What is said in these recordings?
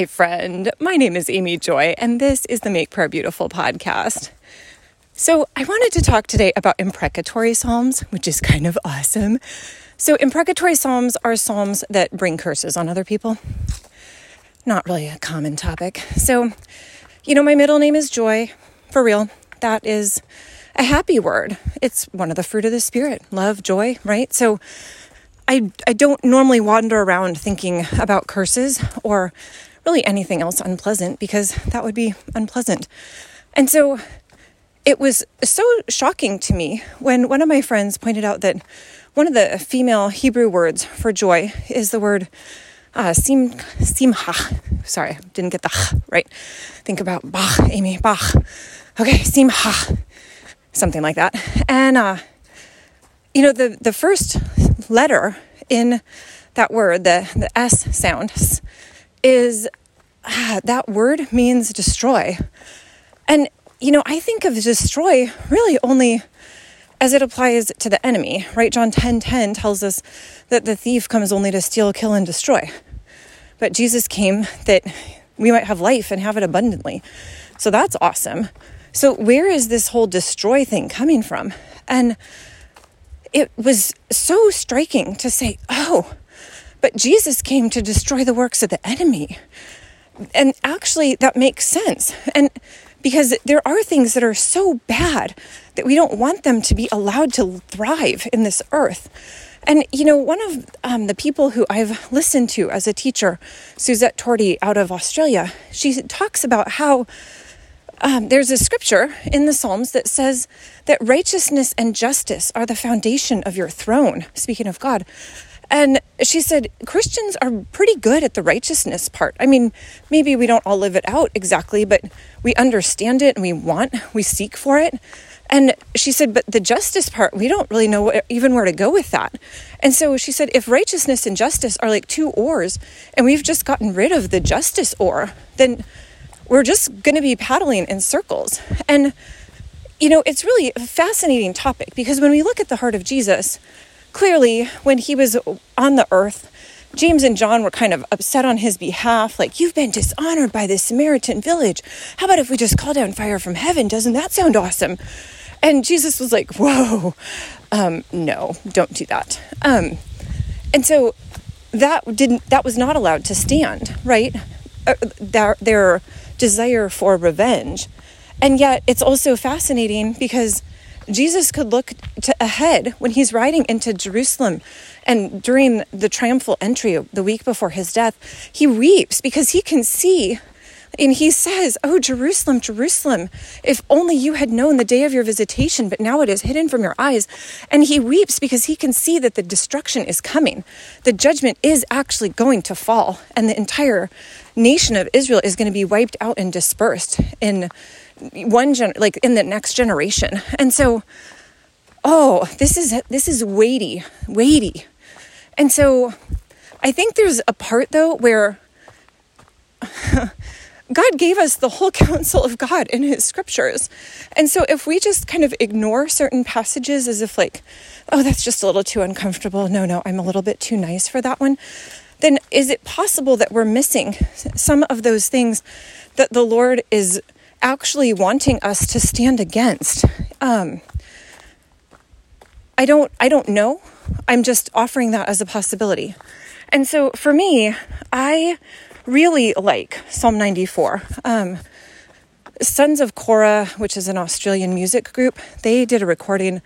Hi, friend. My name is Amy Joy, and this is the Make Prayer Beautiful podcast. So, I wanted to talk today about imprecatory psalms, which is kind of awesome. So, imprecatory psalms are psalms that bring curses on other people. Not really a common topic. So, you know, my middle name is Joy, for real. That is a happy word. It's one of the fruit of the Spirit love, joy, right? So, I, I don't normally wander around thinking about curses or really anything else unpleasant because that would be unpleasant. And so it was so shocking to me when one of my friends pointed out that one of the female Hebrew words for joy is the word uh, sim, simha. Sorry, didn't get the right. Think about Bach, Amy, Bach. Okay, simha. Something like that. And, uh, you know, the, the first letter in that word, the, the S sound, is ah, that word means destroy. And, you know, I think of destroy really only as it applies to the enemy, right? John 10 10 tells us that the thief comes only to steal, kill, and destroy. But Jesus came that we might have life and have it abundantly. So that's awesome. So, where is this whole destroy thing coming from? And it was so striking to say, oh, but Jesus came to destroy the works of the enemy. And actually, that makes sense. And because there are things that are so bad that we don't want them to be allowed to thrive in this earth. And, you know, one of um, the people who I've listened to as a teacher, Suzette Torty out of Australia, she talks about how um, there's a scripture in the Psalms that says that righteousness and justice are the foundation of your throne, speaking of God. And she said, Christians are pretty good at the righteousness part. I mean, maybe we don't all live it out exactly, but we understand it and we want, we seek for it. And she said, but the justice part, we don't really know even where to go with that. And so she said, if righteousness and justice are like two oars, and we've just gotten rid of the justice oar, then we're just going to be paddling in circles. And, you know, it's really a fascinating topic because when we look at the heart of Jesus, clearly when he was on the earth, James and John were kind of upset on his behalf, like, You've been dishonored by this Samaritan village. How about if we just call down fire from heaven? Doesn't that sound awesome? And Jesus was like, Whoa, um, no, don't do that. Um, and so that didn't that was not allowed to stand, right? Uh, their, their desire for revenge. And yet it's also fascinating because Jesus could look to ahead when he's riding into Jerusalem and during the triumphal entry the week before his death, he weeps because he can see and he says, Oh, Jerusalem, Jerusalem, if only you had known the day of your visitation, but now it is hidden from your eyes. And he weeps because he can see that the destruction is coming. The judgment is actually going to fall, and the entire nation of Israel is going to be wiped out and dispersed in one gen like in the next generation. And so oh, this is this is weighty, weighty. And so I think there's a part though where God gave us the whole counsel of God in his scriptures. And so if we just kind of ignore certain passages as if like, oh, that's just a little too uncomfortable. No, no, I'm a little bit too nice for that one. Then is it possible that we're missing some of those things that the Lord is actually wanting us to stand against? Um, I don't I don't know. I'm just offering that as a possibility. And so for me, I really like Psalm 94. Um, Sons of Korah, which is an Australian music group, they did a recording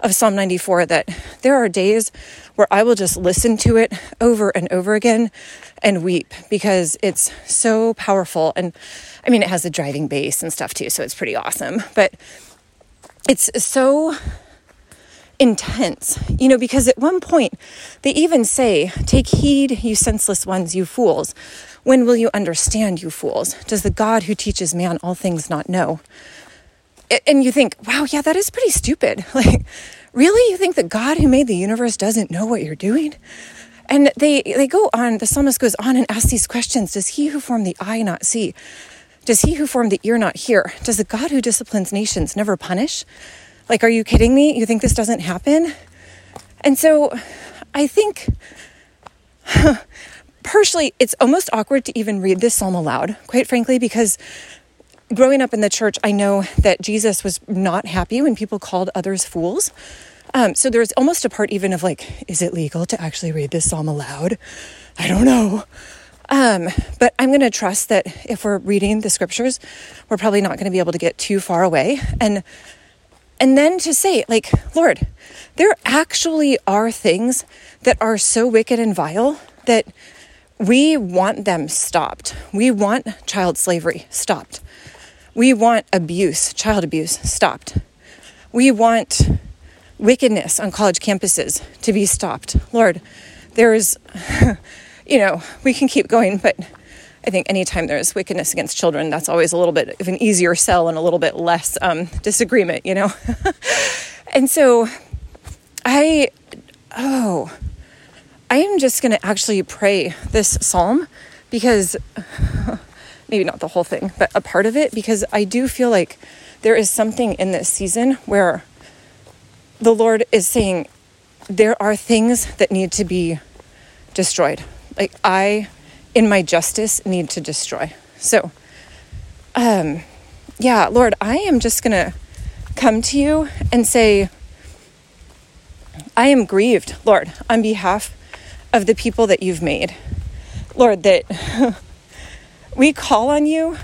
of Psalm 94 that there are days where I will just listen to it over and over again and weep because it's so powerful. And I mean, it has a driving bass and stuff too, so it's pretty awesome. But it's so intense, you know, because at one point they even say, Take heed, you senseless ones, you fools. When will you understand, you fools? Does the God who teaches man all things not know? And you think, wow, yeah, that is pretty stupid. Like, really? You think that God who made the universe doesn't know what you're doing? And they, they go on, the psalmist goes on and asks these questions Does he who formed the eye not see? Does he who formed the ear not hear? Does the God who disciplines nations never punish? Like, are you kidding me? You think this doesn't happen? And so I think partially, it's almost awkward to even read this psalm aloud, quite frankly, because growing up in the church, I know that Jesus was not happy when people called others fools. Um, so there's almost a part even of like, is it legal to actually read this psalm aloud? I don't know. Um, but I'm going to trust that if we're reading the scriptures, we're probably not going to be able to get too far away. And and then to say, like, Lord, there actually are things that are so wicked and vile that we want them stopped. We want child slavery stopped. We want abuse, child abuse stopped. We want wickedness on college campuses to be stopped. Lord, there's, you know, we can keep going, but I think anytime there's wickedness against children, that's always a little bit of an easier sell and a little bit less um, disagreement, you know? and so I, oh, I am just going to actually pray this psalm because maybe not the whole thing, but a part of it, because I do feel like there is something in this season where the Lord is saying, there are things that need to be destroyed. Like, I, in my justice, need to destroy. So, um, yeah, Lord, I am just going to come to you and say, I am grieved, Lord, on behalf of the people that you've made. Lord, that we call on you.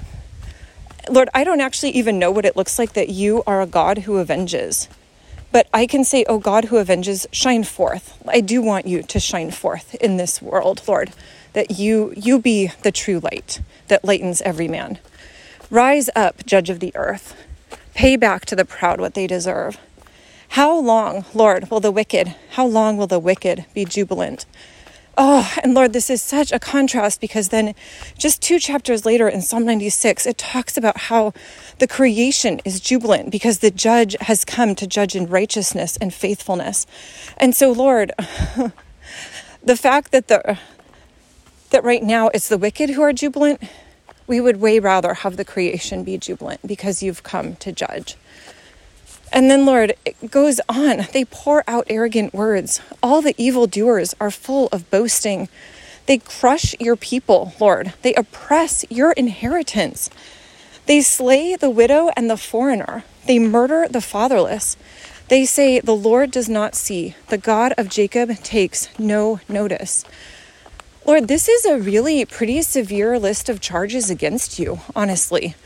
Lord, I don't actually even know what it looks like that you are a God who avenges. But I can say, Oh God who avenges, shine forth. I do want you to shine forth in this world, Lord, that you you be the true light that lightens every man. Rise up, judge of the earth. Pay back to the proud what they deserve. How long, Lord, will the wicked, how long will the wicked be jubilant? Oh, and Lord, this is such a contrast because then just two chapters later in Psalm 96, it talks about how the creation is jubilant because the judge has come to judge in righteousness and faithfulness. And so, Lord, the fact that the that right now it's the wicked who are jubilant, we would way rather have the creation be jubilant because you've come to judge. And then, Lord, it goes on. They pour out arrogant words. All the evildoers are full of boasting. They crush your people, Lord. They oppress your inheritance. They slay the widow and the foreigner. They murder the fatherless. They say, The Lord does not see. The God of Jacob takes no notice. Lord, this is a really pretty severe list of charges against you, honestly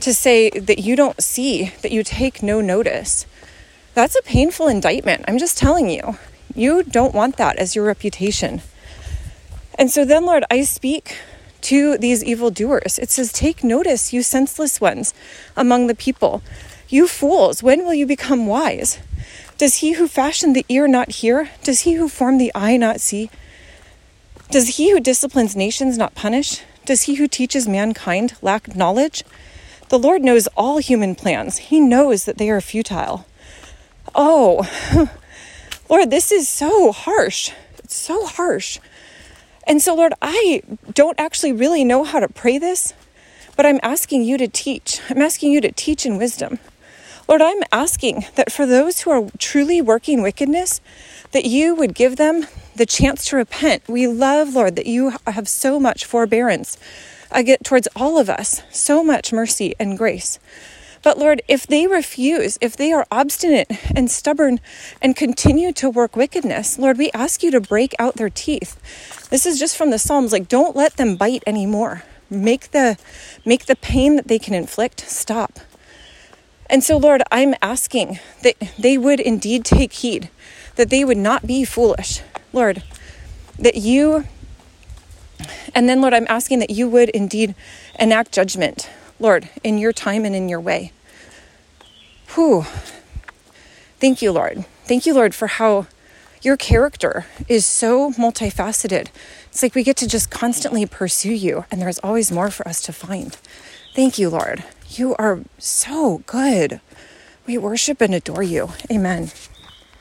to say that you don't see, that you take no notice. That's a painful indictment. I'm just telling you. You don't want that as your reputation. And so then, Lord, I speak to these evildoers. It says, Take notice, you senseless ones among the people. You fools, when will you become wise? Does he who fashioned the ear not hear? Does he who formed the eye not see? Does he who disciplines nations not punish? Does he who teaches mankind lack knowledge? The Lord knows all human plans, He knows that they are futile. Oh, Lord, this is so harsh. It's so harsh. And so, Lord, I don't actually really know how to pray this, but I'm asking you to teach. I'm asking you to teach in wisdom. Lord, I'm asking that for those who are truly working wickedness, that you would give them the chance to repent. We love, Lord, that you have so much forbearance I get towards all of us so much mercy and grace. But Lord, if they refuse, if they are obstinate and stubborn and continue to work wickedness, Lord, we ask you to break out their teeth. This is just from the Psalms like don't let them bite anymore. Make the make the pain that they can inflict stop. And so Lord, I'm asking that they would indeed take heed, that they would not be foolish. Lord, that you and then, Lord, I'm asking that you would indeed enact judgment, Lord, in your time and in your way. Whew. Thank you, Lord. Thank you, Lord, for how your character is so multifaceted. It's like we get to just constantly pursue you, and there's always more for us to find. Thank you, Lord. You are so good. We worship and adore you. Amen.